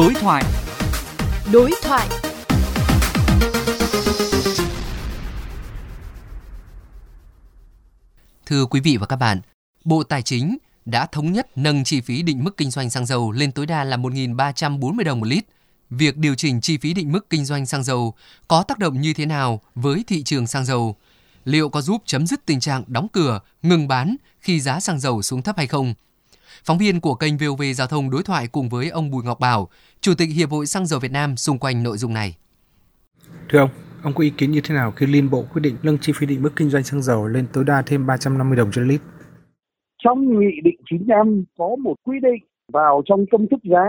Đối thoại. Đối thoại. Thưa quý vị và các bạn, Bộ Tài chính đã thống nhất nâng chi phí định mức kinh doanh xăng dầu lên tối đa là 1.340 đồng một lít. Việc điều chỉnh chi phí định mức kinh doanh xăng dầu có tác động như thế nào với thị trường xăng dầu? Liệu có giúp chấm dứt tình trạng đóng cửa, ngừng bán khi giá xăng dầu xuống thấp hay không? Phóng viên của kênh VOV Giao thông đối thoại cùng với ông Bùi Ngọc Bảo, Chủ tịch Hiệp hội Xăng dầu Việt Nam xung quanh nội dung này. Thưa ông, ông có ý kiến như thế nào khi Liên Bộ quyết định nâng chi phí định mức kinh doanh xăng dầu lên tối đa thêm 350 đồng trên lít? Trong Nghị định 95 có một quy định vào trong công thức giá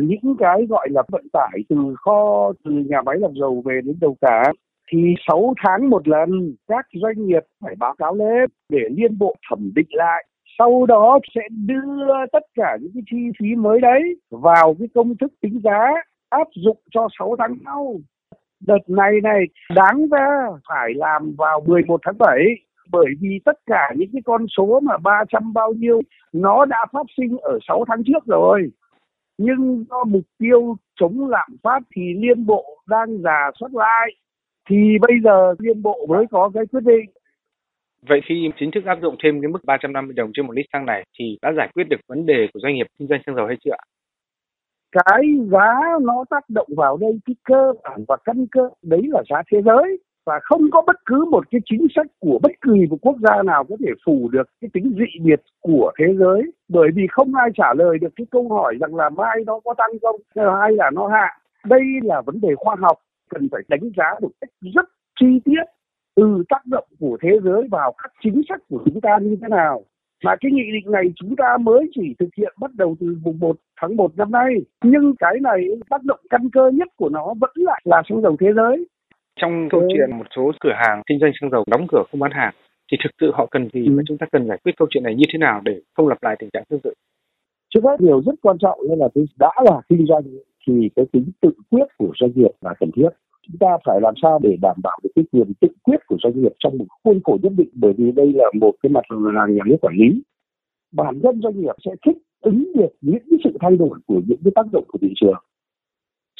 những cái gọi là vận tải từ kho từ nhà máy lọc dầu về đến đầu cả thì 6 tháng một lần các doanh nghiệp phải báo cáo lên để liên bộ thẩm định lại sau đó sẽ đưa tất cả những cái chi phí mới đấy vào cái công thức tính giá áp dụng cho 6 tháng sau. Đợt này này, đáng ra phải làm vào 11 tháng 7 bởi vì tất cả những cái con số mà 300 bao nhiêu nó đã phát sinh ở 6 tháng trước rồi. Nhưng do mục tiêu chống lạm phát thì liên bộ đang giả soát lại thì bây giờ liên bộ mới có cái quyết định Vậy khi chính thức áp dụng thêm cái mức 350 đồng trên một lít xăng này, thì đã giải quyết được vấn đề của doanh nghiệp kinh doanh xăng dầu hay chưa ạ? Cái giá nó tác động vào đây, cái cơ bản và căn cơ, đấy là giá thế giới. Và không có bất cứ một cái chính sách của bất kỳ một quốc gia nào có thể phủ được cái tính dị biệt của thế giới. Bởi vì không ai trả lời được cái câu hỏi rằng là mai nó có tăng không, hay là nó hạ. Đây là vấn đề khoa học, cần phải đánh giá một cách rất chi tiết từ tác động của thế giới vào các chính sách của chúng ta như thế nào. Mà cái nghị định này chúng ta mới chỉ thực hiện bắt đầu từ mùng 1 tháng 1 năm nay. Nhưng cái này tác động căn cơ nhất của nó vẫn lại là xăng dầu thế giới. Trong câu chuyện một số cửa hàng kinh doanh xăng dầu đóng cửa không bán hàng thì thực sự họ cần gì ừ. và chúng ta cần giải quyết câu chuyện này như thế nào để không lặp lại tình trạng tương tự? Trước hết điều rất quan trọng là đã là kinh doanh thì cái tính tự quyết của doanh nghiệp là cần thiết chúng ta phải làm sao để đảm bảo được cái quyền tự quyết của doanh nghiệp trong một khuôn khổ nhất định, bởi vì đây là một cái mặt là nhà nước quản lý. Bản thân doanh nghiệp sẽ thích ứng được những cái sự thay đổi của những cái tác động của thị trường.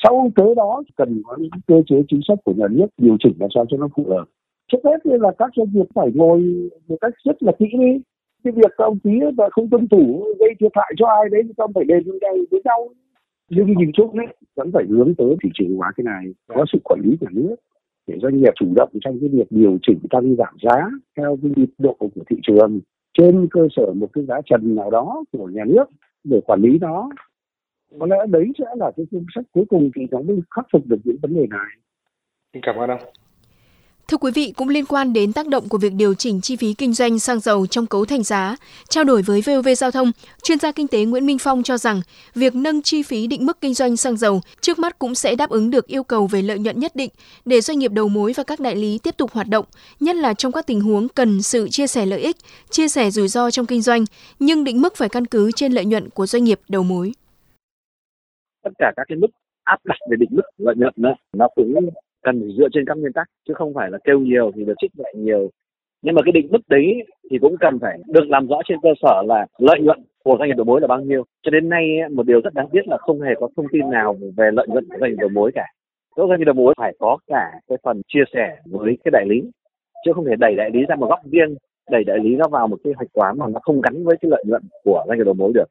Sau tới đó, cần có những cơ chế chính sách của nhà nước điều chỉnh làm sao cho nó phù hợp. Trước hết là các doanh nghiệp phải ngồi một cách rất là kỹ đi. Cái việc các ông ký và không tuân thủ gây thiệt hại cho ai đấy thì các ông phải đền với nhau nhưng nhìn chung ấy vẫn phải hướng tới thị trường hóa cái này có sự quản lý của nước để doanh nghiệp chủ động trong cái việc điều chỉnh tăng giảm giá theo cái nhịp độ của thị trường trên cơ sở một cái giá trần nào đó của nhà nước để quản lý nó có lẽ đấy sẽ là cái phương sách cuối cùng thì nó mới khắc phục được những vấn đề này. Cảm ơn ông. Thưa quý vị, cũng liên quan đến tác động của việc điều chỉnh chi phí kinh doanh xăng dầu trong cấu thành giá, trao đổi với VOV Giao thông, chuyên gia kinh tế Nguyễn Minh Phong cho rằng việc nâng chi phí định mức kinh doanh xăng dầu trước mắt cũng sẽ đáp ứng được yêu cầu về lợi nhuận nhất định để doanh nghiệp đầu mối và các đại lý tiếp tục hoạt động, nhất là trong các tình huống cần sự chia sẻ lợi ích, chia sẻ rủi ro trong kinh doanh, nhưng định mức phải căn cứ trên lợi nhuận của doanh nghiệp đầu mối. Tất cả các cái mức áp đặt về định mức lợi nhuận đó, nó cũng cần phải dựa trên các nguyên tắc, chứ không phải là kêu nhiều thì được trích lại nhiều. Nhưng mà cái định mức đấy thì cũng cần phải được làm rõ trên cơ sở là lợi nhuận của doanh nghiệp đầu mối là bao nhiêu. Cho đến nay, một điều rất đáng tiếc là không hề có thông tin nào về lợi nhuận của doanh nghiệp đầu mối cả. Các doanh nghiệp đầu mối phải có cả cái phần chia sẻ với cái đại lý, chứ không thể đẩy đại lý ra một góc riêng, đẩy đại lý nó vào một cái hoạch toán mà nó không gắn với cái lợi nhuận của doanh nghiệp đầu mối được.